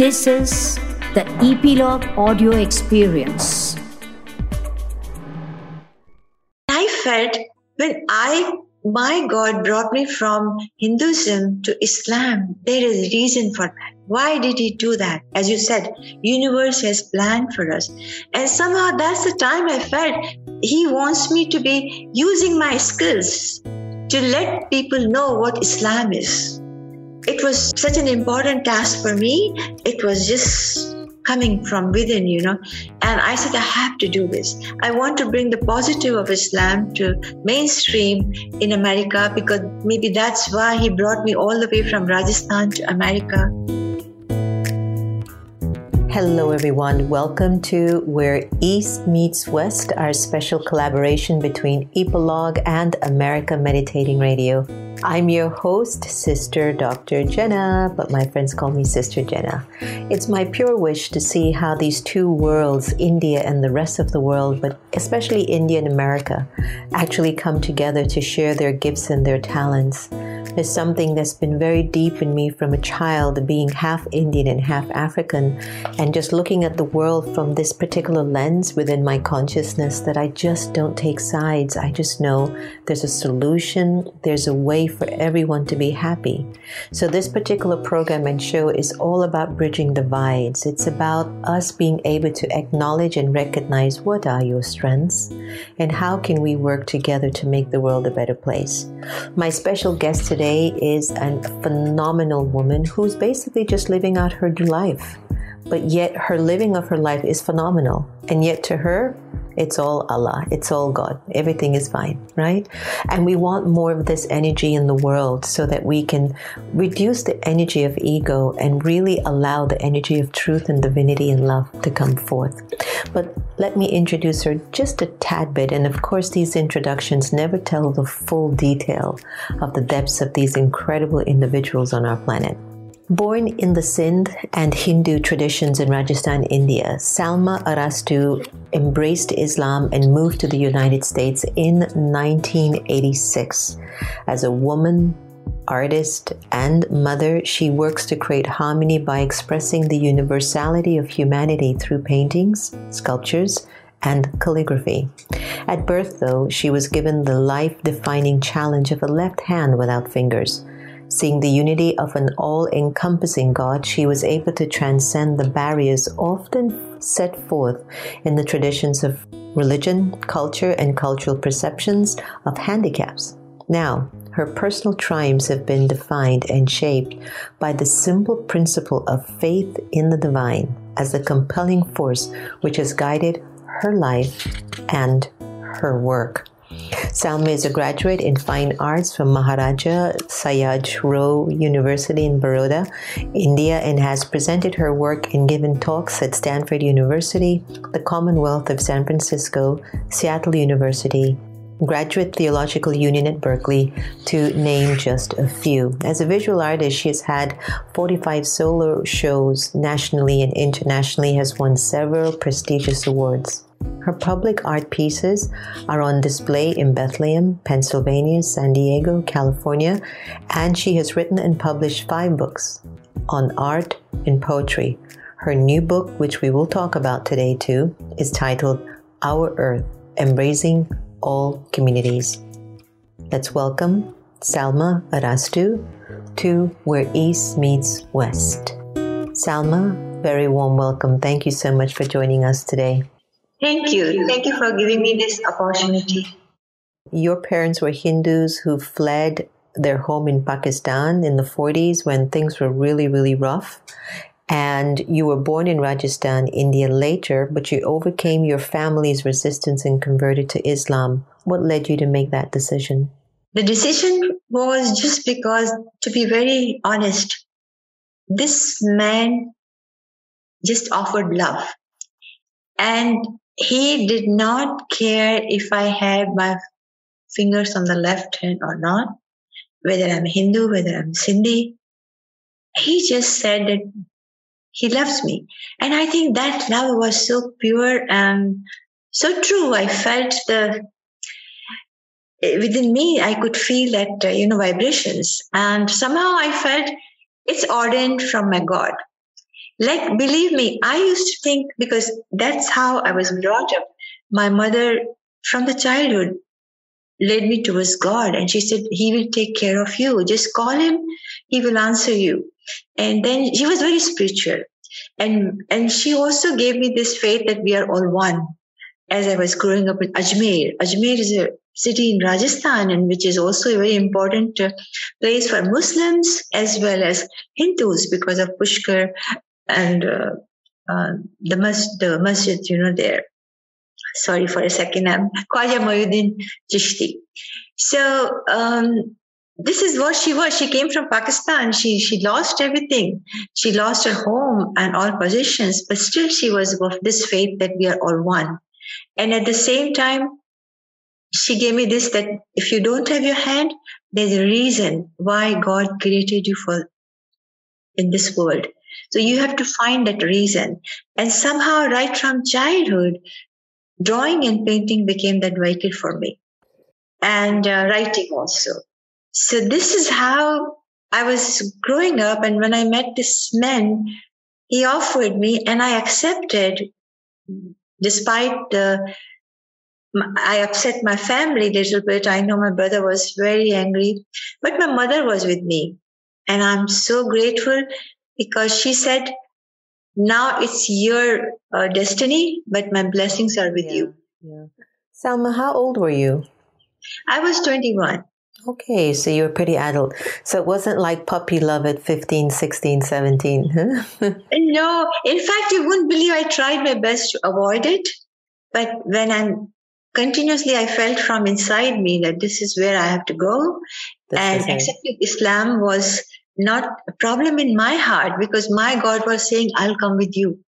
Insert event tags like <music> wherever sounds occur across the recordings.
This is the Epilogue Audio Experience. I felt when I, my God brought me from Hinduism to Islam, there is a reason for that. Why did he do that? As you said, universe has planned for us. And somehow that's the time I felt he wants me to be using my skills to let people know what Islam is. It was such an important task for me. It was just coming from within, you know. And I said, I have to do this. I want to bring the positive of Islam to mainstream in America because maybe that's why he brought me all the way from Rajasthan to America. Hello, everyone. Welcome to Where East Meets West, our special collaboration between Epilogue and America Meditating Radio. I'm your host, Sister Dr. Jenna, but my friends call me Sister Jenna. It's my pure wish to see how these two worlds, India and the rest of the world, but especially India and America, actually come together to share their gifts and their talents is something that's been very deep in me from a child, being half Indian and half African, and just looking at the world from this particular lens within my consciousness that I just don't take sides. I just know there's a solution, there's a way for everyone to be happy. So, this particular program and show is all about bridging divides. It's about us being able to acknowledge and recognize what are your strengths and how can we work together to make the world a better place. My special guest today today is a phenomenal woman who's basically just living out her life. But yet, her living of her life is phenomenal. And yet, to her, it's all Allah, it's all God, everything is fine, right? And we want more of this energy in the world so that we can reduce the energy of ego and really allow the energy of truth and divinity and love to come forth. But let me introduce her just a tad bit. And of course, these introductions never tell the full detail of the depths of these incredible individuals on our planet. Born in the Sindh and Hindu traditions in Rajasthan, India, Salma Arastu embraced Islam and moved to the United States in 1986. As a woman, artist, and mother, she works to create harmony by expressing the universality of humanity through paintings, sculptures, and calligraphy. At birth, though, she was given the life defining challenge of a left hand without fingers. Seeing the unity of an all encompassing God, she was able to transcend the barriers often set forth in the traditions of religion, culture, and cultural perceptions of handicaps. Now, her personal triumphs have been defined and shaped by the simple principle of faith in the divine as the compelling force which has guided her life and her work. Salma is a graduate in fine arts from Maharaja Sayajirao University in Baroda, India, and has presented her work and given talks at Stanford University, the Commonwealth of San Francisco, Seattle University, Graduate Theological Union at Berkeley, to name just a few. As a visual artist, she has had 45 solo shows nationally and internationally, has won several prestigious awards. Her public art pieces are on display in Bethlehem, Pennsylvania, San Diego, California, and she has written and published five books on art and poetry. Her new book, which we will talk about today too, is titled Our Earth Embracing All Communities. Let's welcome Salma Arastu to Where East Meets West. Salma, very warm welcome. Thank you so much for joining us today. Thank you. Thank you for giving me this opportunity. Your parents were Hindus who fled their home in Pakistan in the 40s when things were really, really rough. And you were born in Rajasthan, India later, but you overcame your family's resistance and converted to Islam. What led you to make that decision? The decision was just because, to be very honest, this man just offered love. And he did not care if I had my fingers on the left hand or not, whether I'm Hindu, whether I'm Sindhi. He just said that he loves me. And I think that love was so pure and so true. I felt the, within me, I could feel that, uh, you know, vibrations. And somehow I felt it's ordained from my God. Like, believe me, I used to think because that's how I was brought up. My mother, from the childhood, led me towards God. And she said, He will take care of you. Just call Him, He will answer you. And then she was very spiritual. And, and she also gave me this faith that we are all one. As I was growing up in Ajmer, Ajmer is a city in Rajasthan, and which is also a very important uh, place for Muslims as well as Hindus because of Pushkar and uh, uh, the, mas- the masjid, you know, there sorry for a second, I'm <laughs> Khwaja Moinuddin Chishti. So, um, this is what she was. She came from Pakistan. She she lost everything. She lost her home and all possessions, but still she was of this faith that we are all one. And at the same time, she gave me this that if you don't have your hand, there's a reason why God created you for in this world. So you have to find that reason. And somehow, right from childhood, drawing and painting became that vehicle for me and uh, writing also so this is how i was growing up and when i met this man he offered me and i accepted despite the I upset my family a little bit. I know my brother was very angry, but my mother was with me. And I'm so grateful because she said, now it's your uh, destiny, but my blessings are with yeah, you. Yeah. Salma, how old were you? I was 21. Okay, so you were pretty adult. So it wasn't like puppy love at 15, 16, 17, huh? <laughs> no, in fact, you wouldn't believe I tried my best to avoid it. But when I'm continuously, I felt from inside me that this is where I have to go. This and accepting Islam was not a problem in my heart because my God was saying, I'll come with you.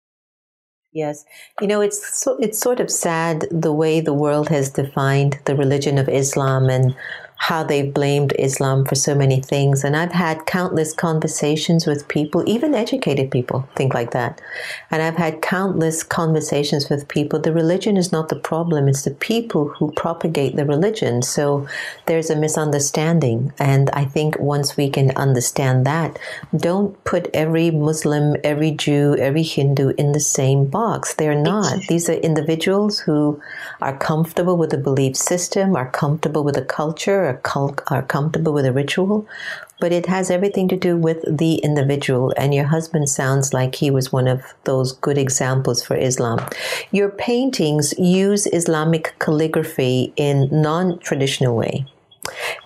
Yes. You know, it's so, it's sort of sad the way the world has defined the religion of Islam and how they've blamed Islam for so many things. And I've had countless conversations with people, even educated people, think like that. And I've had countless conversations with people. The religion is not the problem, it's the people who propagate the religion. So there's a misunderstanding. And I think once we can understand that, don't put every Muslim, every Jew, every Hindu in the same box. They're not. These are individuals who are comfortable with the belief system, are comfortable with the culture, are, are comfortable with a ritual, but it has everything to do with the individual. And your husband sounds like he was one of those good examples for Islam. Your paintings use Islamic calligraphy in non-traditional way.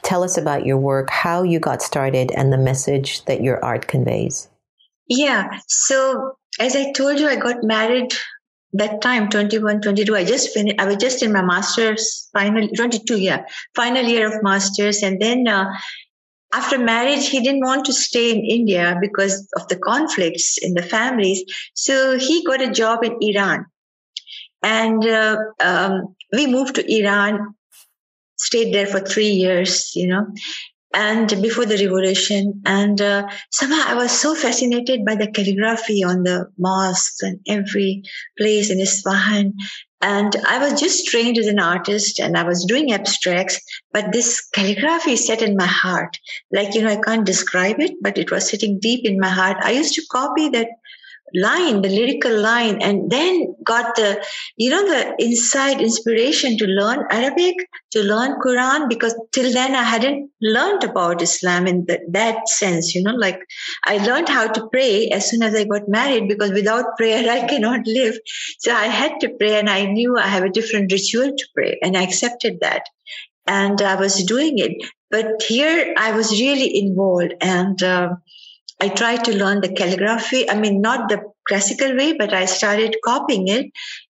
Tell us about your work, how you got started, and the message that your art conveys. Yeah. So as I told you, I got married that time 21 22 i just finished i was just in my master's final 22 yeah final year of master's. And then uh, after marriage he didn't want to stay in india because of the conflicts in the families. So he got a job in iran. And uh, um, we moved to iran stayed there for three years you know and before the revolution. And uh, somehow I was so fascinated by the calligraphy on the mosques and every place in Isfahan. And I was just trained as an artist and I was doing abstracts, but this calligraphy set in my heart. Like, you know, I can't describe it, but it was sitting deep in my heart. I used to copy that line, the lyrical line, and then got the, you know, the inside inspiration to learn Arabic, to learn Quran, because till then I hadn't learned about Islam in the, that sense, you know, like I learned how to pray as soon as I got married, because without prayer <laughs> I cannot live. So I had to pray, and I knew I have a different ritual to pray, and I accepted that. And I was doing it. But here I was really involved and, uh, I tried to learn the calligraphy. I mean, not the classical way, but I started copying it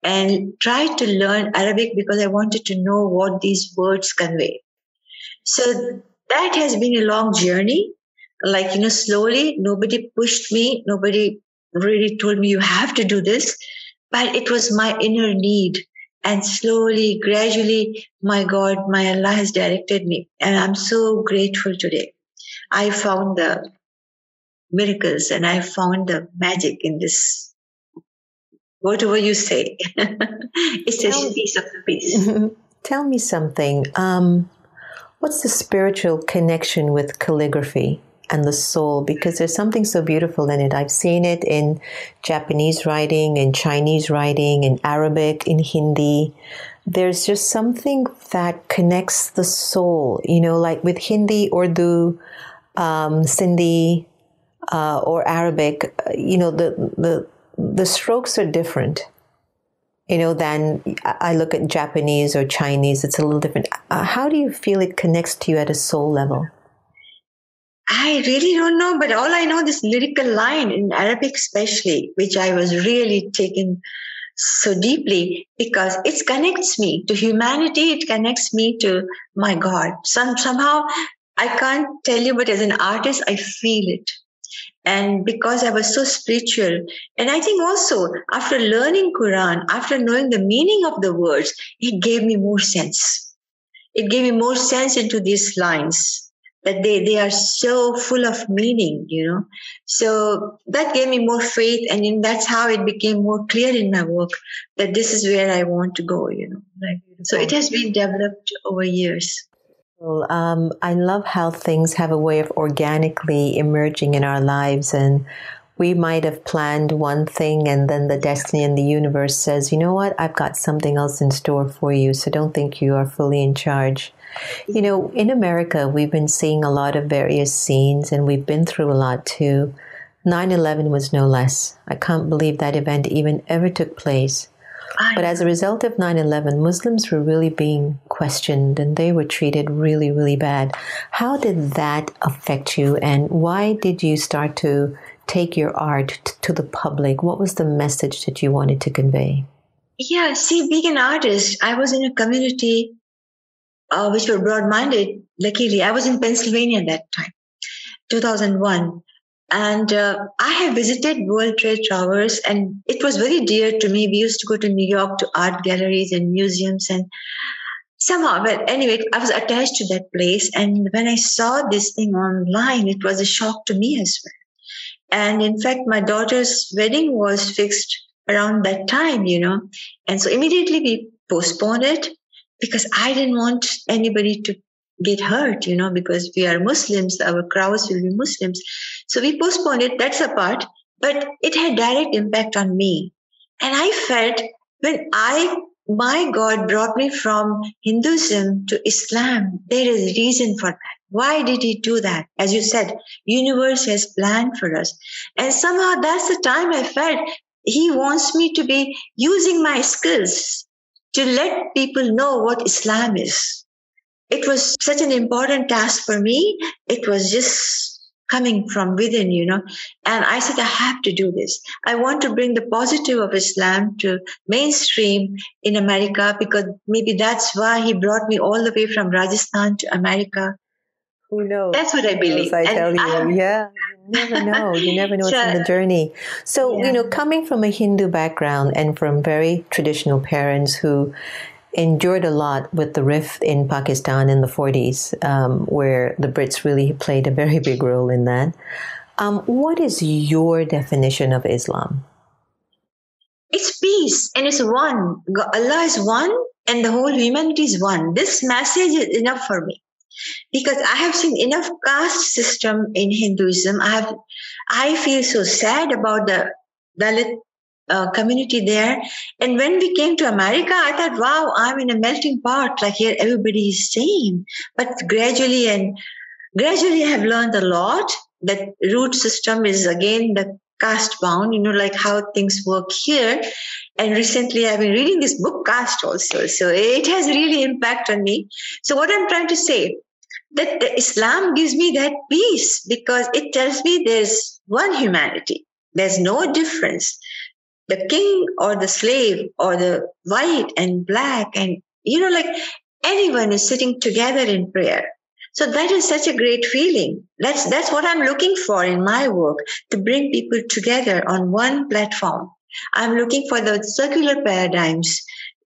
and tried to learn Arabic because I wanted to know what these words convey. So that has been a long journey. Like, you know, slowly, nobody pushed me. Nobody really told me you have to do this, but it was my inner need. And slowly, gradually, my God, my Allah has directed me. And I'm so grateful today. I found the miracles and I found the magic in this. Whatever you say, <laughs> it's a piece of the piece. <laughs> Tell me something. Um, what's the spiritual connection with calligraphy? and the soul because there's something so beautiful in it. I've seen it in Japanese writing, in Chinese writing, in Arabic, in Hindi. There's just something that connects the soul, you know, like with Hindi, Urdu, um, Sindhi, uh, or Arabic, you know, the, the, the strokes are different you know, than I look at Japanese or Chinese. It's a little different. Uh, how do you feel it connects to you at a soul level? I really don't know, but all I know this lyrical line in Arabic, especially, which I was really taken so deeply because it connects me to humanity. It connects me to my God. Some somehow I can't tell you, but as an artist, I feel it and because i was so spiritual and i think also after learning quran after knowing the meaning of the words it gave me more sense. It gave me more sense into these lines that they, they are so full of meaning you know. So that gave me more faith and in, that's how it became more clear in my work that this is where i want to go you know. So it has been developed over years well, um, I love how things have a way of organically emerging in our lives. And we might have planned one thing, and then the destiny and the universe says, you know what, I've got something else in store for you. So don't think you are fully in charge. You know, in America, we've been seeing a lot of various scenes, and we've been through a lot too. 9 11 was no less. I can't believe that event even ever took place. But as a result of 9 11, Muslims were really being questioned and they were treated really, really bad. How did that affect you and why did you start to take your art t- to the public? What was the message that you wanted to convey? Yeah, see, being an artist, I was in a community uh, which were broad minded. Luckily, I was in Pennsylvania at that time, 2001. And uh, I have visited World Trade Towers, and it was very dear to me. We used to go to New York to art galleries and museums, and somehow, but anyway, I was attached to that place. And when I saw this thing online, it was a shock to me as well. And in fact, my daughter's wedding was fixed around that time, you know, and so immediately we postponed it because I didn't want anybody to get hurt, you know, because we are Muslims, our crowds will be Muslims. So we postponed it. That's a part, but it had direct impact on me. And I felt when I, my God brought me from Hinduism to Islam, there is a reason for that. Why did he do that? As you said, universe has planned for us. And somehow that's the time I felt he wants me to be using my skills to let people know what Islam is it was such an important task for me. It was just coming from within, you know. And I said, I have to do this. I want to bring the positive of Islam to mainstream in America because maybe that's why he brought me all the way from Rajasthan to America. Who knows? That's what I believe. I tell you, I, yeah, you never <laughs> know. You never know what's in the journey. So, yeah. you know, coming from a Hindu background and from very traditional parents who endured a lot with the rift in Pakistan in the 40s, um, where the Brits really played a very big role in that. Um, what is your definition of Islam? It's peace and it's one. Allah is one and the whole humanity is one. This message is enough for me because I have seen enough caste system in Hinduism. I have, I feel so sad about the Dalit uh, community there. And when we came to America, I thought, wow, I'm in a melting pot. Like here, everybody is same. But gradually and gradually, I have learned a lot. That root system is again the caste bound, you know, like how things work here. And recently I've been reading this book, Caste also. So it has really impact on me. So what I'm trying to say, that Islam gives me that peace because it tells me there's one humanity. There's no difference the king or the slave or the white and black and you know like anyone is sitting together in prayer. So that is such a great feeling. That's that's what i'm looking for in my work to bring people together on one platform. I'm looking for the circular paradigms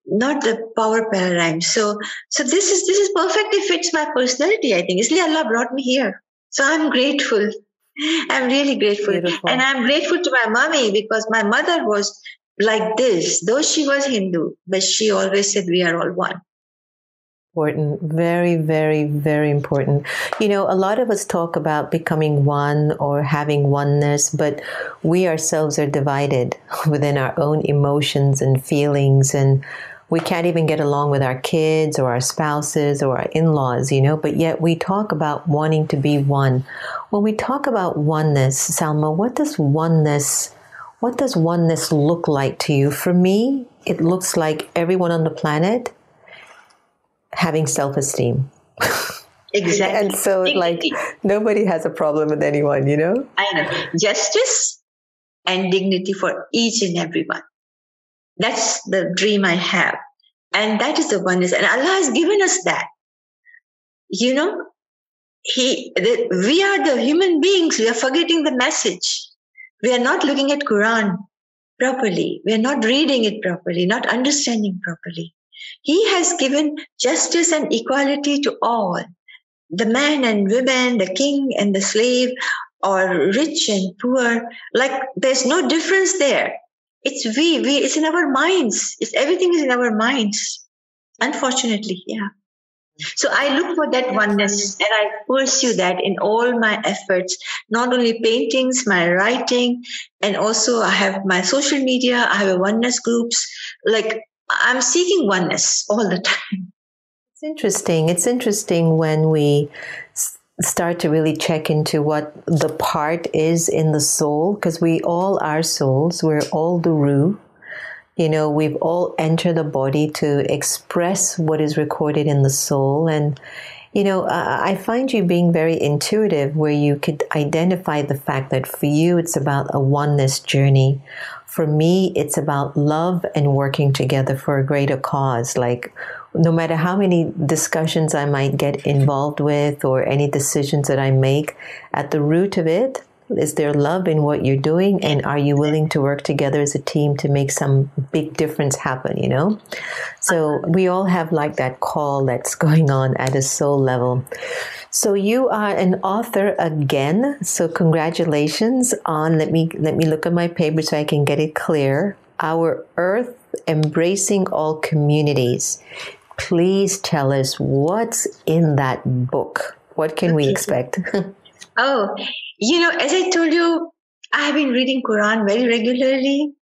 not the power paradigm so so this is this is perfectly fits my personality i think. Isli allah brought me here. So i'm grateful I'm really grateful. Beautiful. And I'm grateful to my mommy because my mother was like this, though she was Hindu, but she always said we are all one. Important, very, very, very important. You know, a lot of us talk about becoming one or having oneness, but we ourselves are divided <laughs> within our own emotions and feelings, and we can't even get along with our kids or our spouses or our in laws, you know, but yet we talk about wanting to be one. When we talk about oneness, Salma, what does oneness? What does oneness look like to you? For me, it looks like everyone on the planet having self esteem. <laughs> Exactly. and so, dignity. like, <laughs> nobody has a problem with anyone, you know? I know. Justice and dignity for each and everyone. That's the dream I have. And that is the oneness. And Allah has given us that. You know, He, the, we are the human beings. We are forgetting the message. We are not looking at Quran properly. We are not reading it properly, not understanding properly. He has given justice and equality to all the man and women, the king and the slave, or rich and poor. Like there's no difference there. It's we, we, it's in our minds. It's everything is in our minds. Unfortunately, yeah. So I look for that oneness and I pursue that in all my efforts, not only paintings, my writing, and also I have my social media, I have a oneness groups. Like I'm seeking oneness all the <laughs> time. It's interesting. It's interesting when we start to really check into what the part is in the soul, because we all are souls. We're all the Ruh. You know, we've all entered the body to express what is recorded in the soul. And, you know, I find you being very intuitive where you could identify the fact that for you it's about a oneness journey for me, it's about love and working together for a greater cause. Like, no matter how many discussions I might get involved with or any decisions that I make, at the root of it, is there love in what you're doing? And are you willing to work together as a team to make some big difference happen, you know? So we all have like that call that's going on at a soul level. So you are an author again. So congratulations on let me let me look at my paper so I can get it clear. Our Earth Embracing All Communities. Please tell us what's in that book. What can we expect? <laughs> oh, you know, as I told you, I have been reading Quran very regularly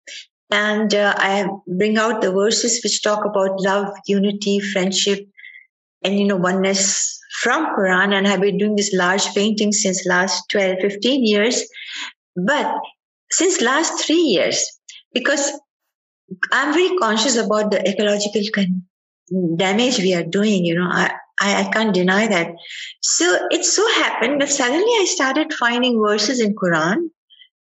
and uh, I bring out the verses which talk about love, unity, friendship, and you know oneness from Quran and I've been doing this large painting since last 12, 15 years. But since last three years, because I'm very conscious about the ecological con- damage we are doing, you know, I, I, I can't deny that. So it so happened that suddenly I started finding verses in Quran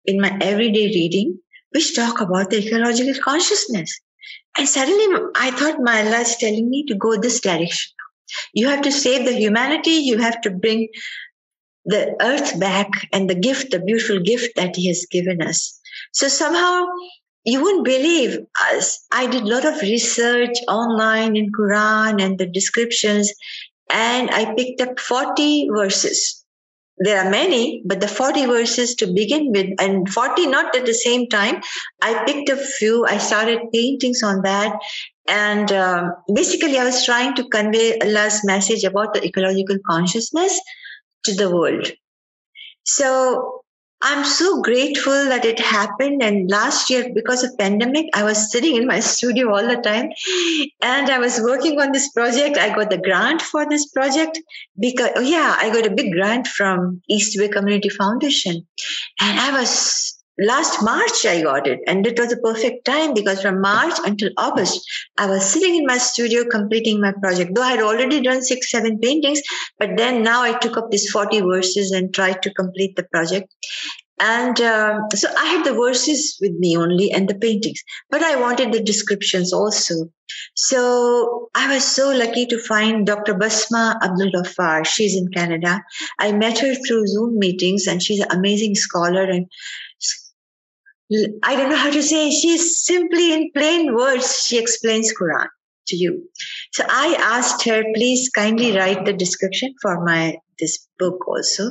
in my everyday reading, which talk about the ecological consciousness. And suddenly I thought my Allah is telling me to go this direction. You have to save the humanity. You have to bring the earth back and the gift, the beautiful gift that he has given us. So somehow you wouldn't believe us. I did a lot of research online in Quran and the descriptions, and I picked up 40 verses. There are many, but the 40 verses to begin with, and 40 not at the same time. I picked a few. I started paintings on that. And um, basically, I was trying to convey Allah's message about the ecological consciousness to the world. So I'm so grateful that it happened. And last year, because of pandemic, I was sitting in my <laughs> studio all the time, and I was working on this project. I got the grant for this project because, oh yeah, I got a big grant from East Bay Community Foundation, and I was last March I got it. And it was a perfect time because from March until August, I was sitting in my studio completing my project. Though I had already done six, seven paintings, but then now I took up these 40 verses and tried to complete the project. And um, so I had the verses with me only and the paintings, but I wanted the descriptions also. So I was so lucky to find Dr. Basma Abdul Ghaffar. She's in Canada. I met her through Zoom meetings and she's an amazing scholar and I don't know how to say. She's simply in plain words. She explains Quran to you. So I asked her, please kindly write the description for my this book also.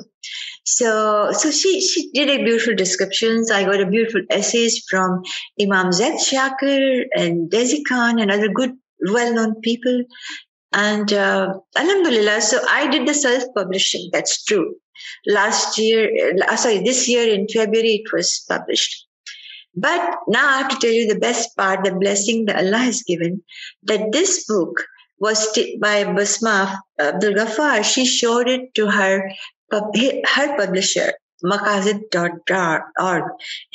So so she she did a beautiful descriptions. I got a beautiful essays from Imam Zaid Shakir and Daisy Khan and other good well known people. And uh, Alhamdulillah, so I did the self publishing. That's true. Last year, uh, sorry, this year in February, it was published. But now I have to tell you the best part, the blessing that Allah has given, that this book was t- by Basma uh, Abdul Ghaffar. She showed it to her, her publisher, maqasid.org,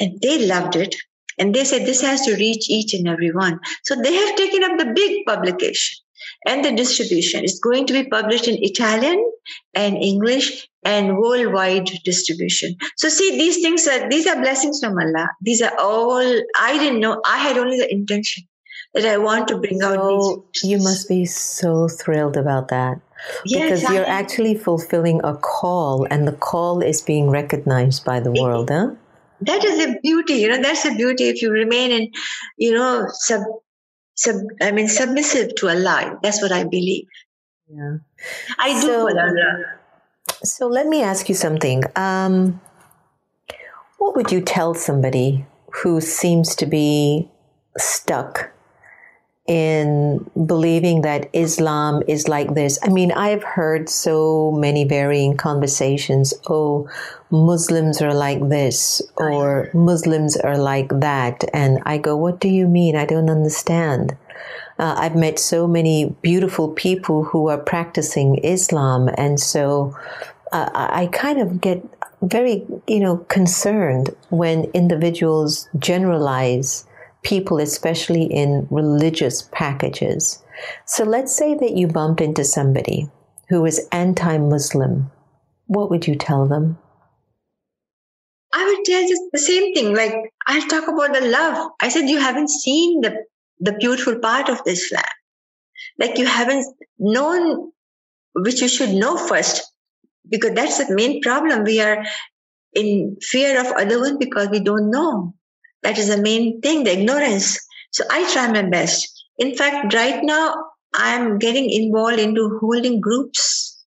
and they loved it. And they said this has to reach each and every one. So they have taken up the big publication and the distribution. It's going to be published in Italian and English and worldwide distribution. So see, these things are, these are blessings from Allah. These are all, I didn't know, I had only the intention that I want to bring so out these. You must be so thrilled about that. Yes, because you're actually fulfilling a call and the call is being recognized by the world, huh? That is a beauty, you know, that's a beauty if you remain in, you know, sub, sub, I mean, submissive to Allah. That's what I believe. Yeah. I do so, Allah. So let me ask you something. Um, what would you tell somebody who seems to be stuck in believing that Islam is like this. I mean, I've heard so many varying conversations. Oh, Muslims are like this, or Muslims are like that. And I go, what do you mean? I don't understand. Uh, I've met so many beautiful people who are practicing Islam. And so uh, I kind of get very, you know, concerned when individuals generalize people, especially in religious packages. So let's say that you bumped into somebody who is anti Muslim. What would you tell them? I would tell just the same thing. Like, I'll talk about the love. I said, you haven't seen the, the beautiful part of Islam. Like, you haven't known which you should know first, because that's the main problem. We are in fear of other one because we don't know. That is the main thing, the ignorance. So I try my best. In fact, right now I'm getting involved into holding groups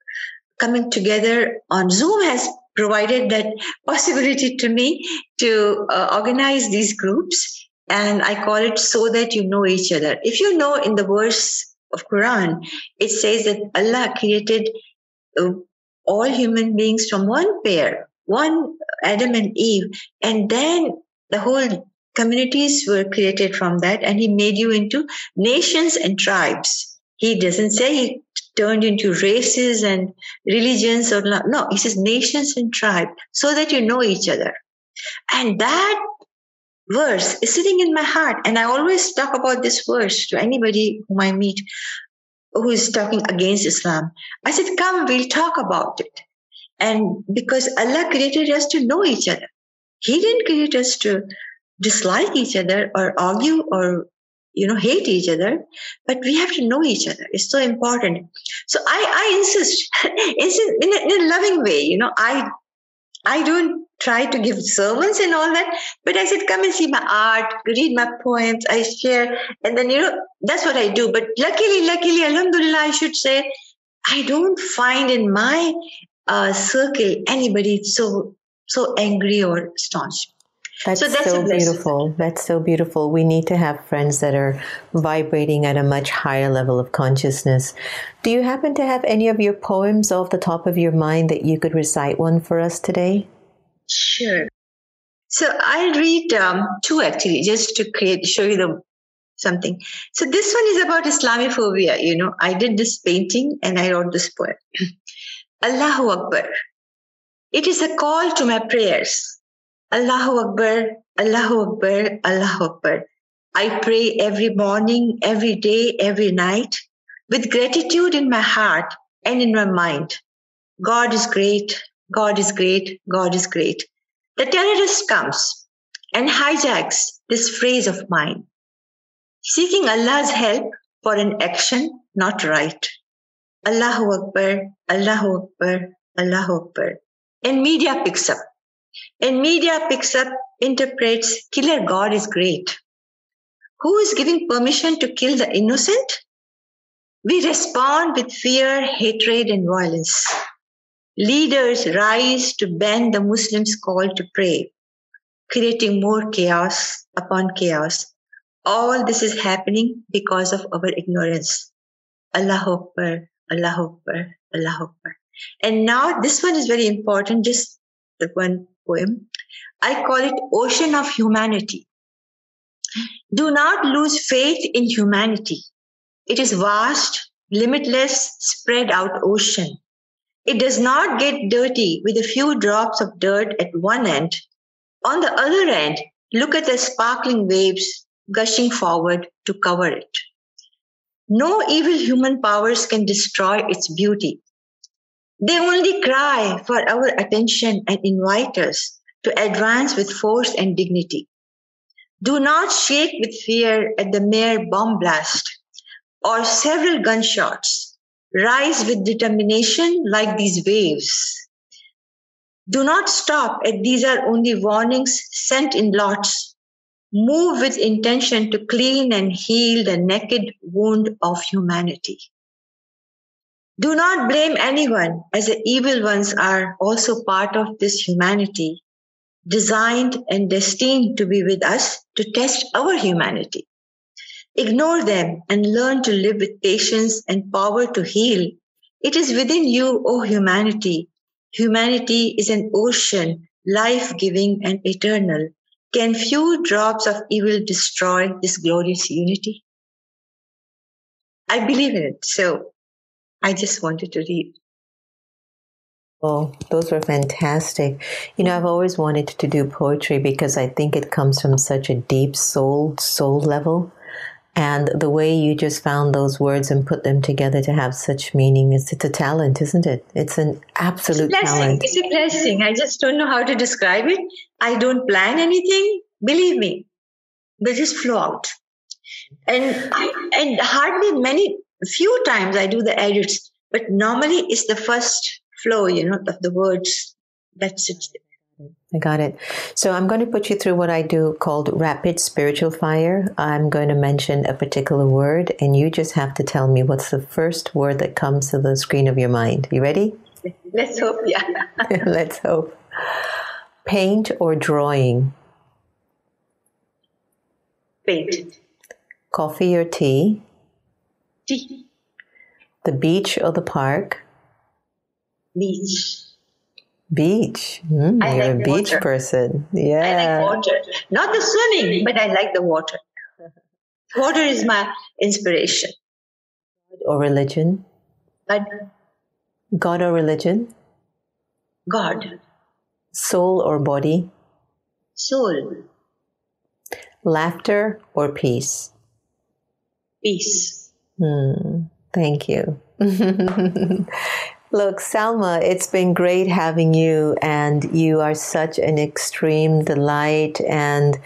coming together on Zoom has provided that <laughs> possibility to me to uh, organize these groups and I call it so that you know each other. If you know in the verse of Quran, it says that Allah created uh, all human beings from one pair, one Adam and Eve, and then the whole communities were created from that and he made you into nations and tribes. He doesn't say he turned into races and religions or not. No he says nations and tribe so that you know each other. And that verse is sitting in my heart and i always talk about this verse to anybody whom i meet who is talking against islam. I said come we'll talk about it. And because allah created us to know each other. He didn't create us to dislike each other or argue or you know hate each other but we have to know each other. It's so important. So i i insist <laughs> insist in a, in a loving way you know i i don't try to give sermons and all that but i said come and see my art read my poems i share and then you know that's what i do but luckily luckily alhamdulillah i should say i don't find in my uh, circle anybody so so angry or staunch. That's so, that's so beautiful. That's so beautiful. We need to have friends that are vibrating at a much higher level of consciousness. Do you happen to have any of your poems off the top of your mind that you could recite one for us today? Sure. So I'll read um, two actually, just to create, show you the something. So this one is about Islamophobia. You know, I did this painting and I wrote this poem. <clears throat> Allahu Akbar. It is a call to my prayers. Allahu Akbar, Allahu Akbar, Allahu Akbar. I pray every morning, every day, every night with gratitude in my heart and in my mind. God is great, God is great, God is great. The terrorist comes and hijacks this phrase of mine, seeking Allah's help for an action not right. Allahu Akbar, Allahu Akbar, Allahu Akbar and media picks up. And media picks up, interprets, killer God is great. Who is giving permission to kill the innocent? We respond with fear, hatred, and violence. Leaders rise to bend the Muslims' call to pray, creating more chaos upon chaos. All this is happening because of our ignorance. Allah Akbar, Allah Akbar, Allah Akbar. And now this one is very important, just the one poem. I call it Ocean of Humanity. Do not lose faith in humanity. It is vast, limitless, spread out ocean. It does not get dirty with a few drops of dirt at one end. On the other end, look at the sparkling waves gushing forward to cover it. No evil human powers can destroy its beauty. They only cry for our attention and invite us to advance with force and dignity. Do not shake with fear at the mere bomb blast or several gunshots. Rise with determination like these waves. Do not stop at these are only warnings sent in lots. Move with intention to clean and heal the naked wound of humanity. Do not blame anyone as the evil ones are also part of this humanity designed and destined to be with us to test our humanity. Ignore them and learn to live with patience and power to heal. It is within you, O humanity. Humanity is an ocean, life giving and eternal. Can few drops of evil destroy this glorious unity? I believe in it. So I just wanted to read. Oh, those were fantastic. You know, I've always wanted to do poetry because I think it comes from such a deep soul, soul level. And the way you just found those words and put them together to have such meaning is it's a talent, isn't it? It's an absolute it's talent. It's a blessing. I just don't know how to describe it. I don't plan anything. Believe me, they just flow out. And I, and hardly many, few times I do the edits, but normally it's the first flow, you know, of the words. That's it. I got it. So I'm going to put you through what I do called rapid spiritual fire. I'm going to mention a particular word, and you just have to tell me what's the first word that comes to the screen of your mind. You ready? <laughs> Let's hope, yeah. <laughs> Let's hope. Paint or drawing? Paint. Coffee or tea? Tea. The beach or the park? Beach. Beach. Mm, I you're like a beach water. person. I like water. Not the swimming, but I like the water. <laughs> Water is my inspiration. Or religion? But God or religion? God, Soul or body? soul, Laughter or peace? peace. Hmm. Thank you. <laughs> Look, Selma, it's been great having you, and you are such an extreme delight, and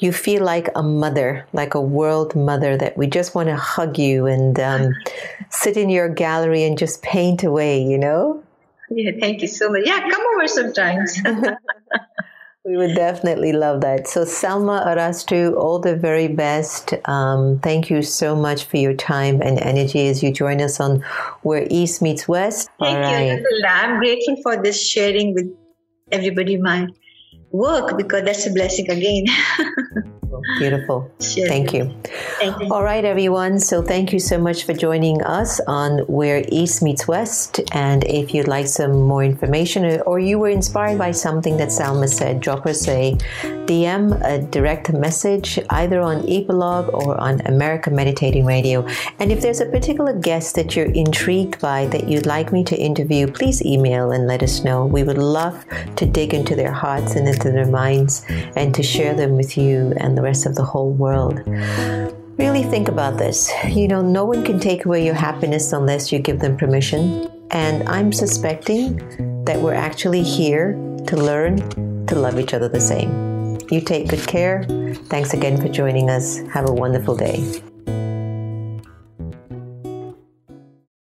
you feel like a mother, like a world mother, that we just want to hug you and um, <laughs> sit in your gallery and just paint away, you know? Yeah, thank you so much. Yeah, come over sometimes. <laughs> We would definitely love that. So, Selma Arastu, all the very best. Um, thank you so much for your time and energy as you join us on Where East Meets West. Thank all you. right. I'm grateful for this sharing with everybody my work because that's a blessing again. <laughs> Beautiful. Sure. Thank you. Thank you. All right, everyone. So, thank you so much for joining us on Where East Meets West. And if you'd like some more information or you were inspired by something that Salma said, drop us a DM, a direct message, either on Epilogue or on America Meditating Radio. And if there's a particular guest that you're intrigued by that you'd like me to interview, please email and let us know. We would love to dig into their hearts and their minds and to share them with you and the rest of the whole world. Really think about this. You know, no one can take away your happiness unless you give them permission. And I'm suspecting that we're actually here to learn to love each other the same. You take good care. Thanks again for joining us. Have a wonderful day.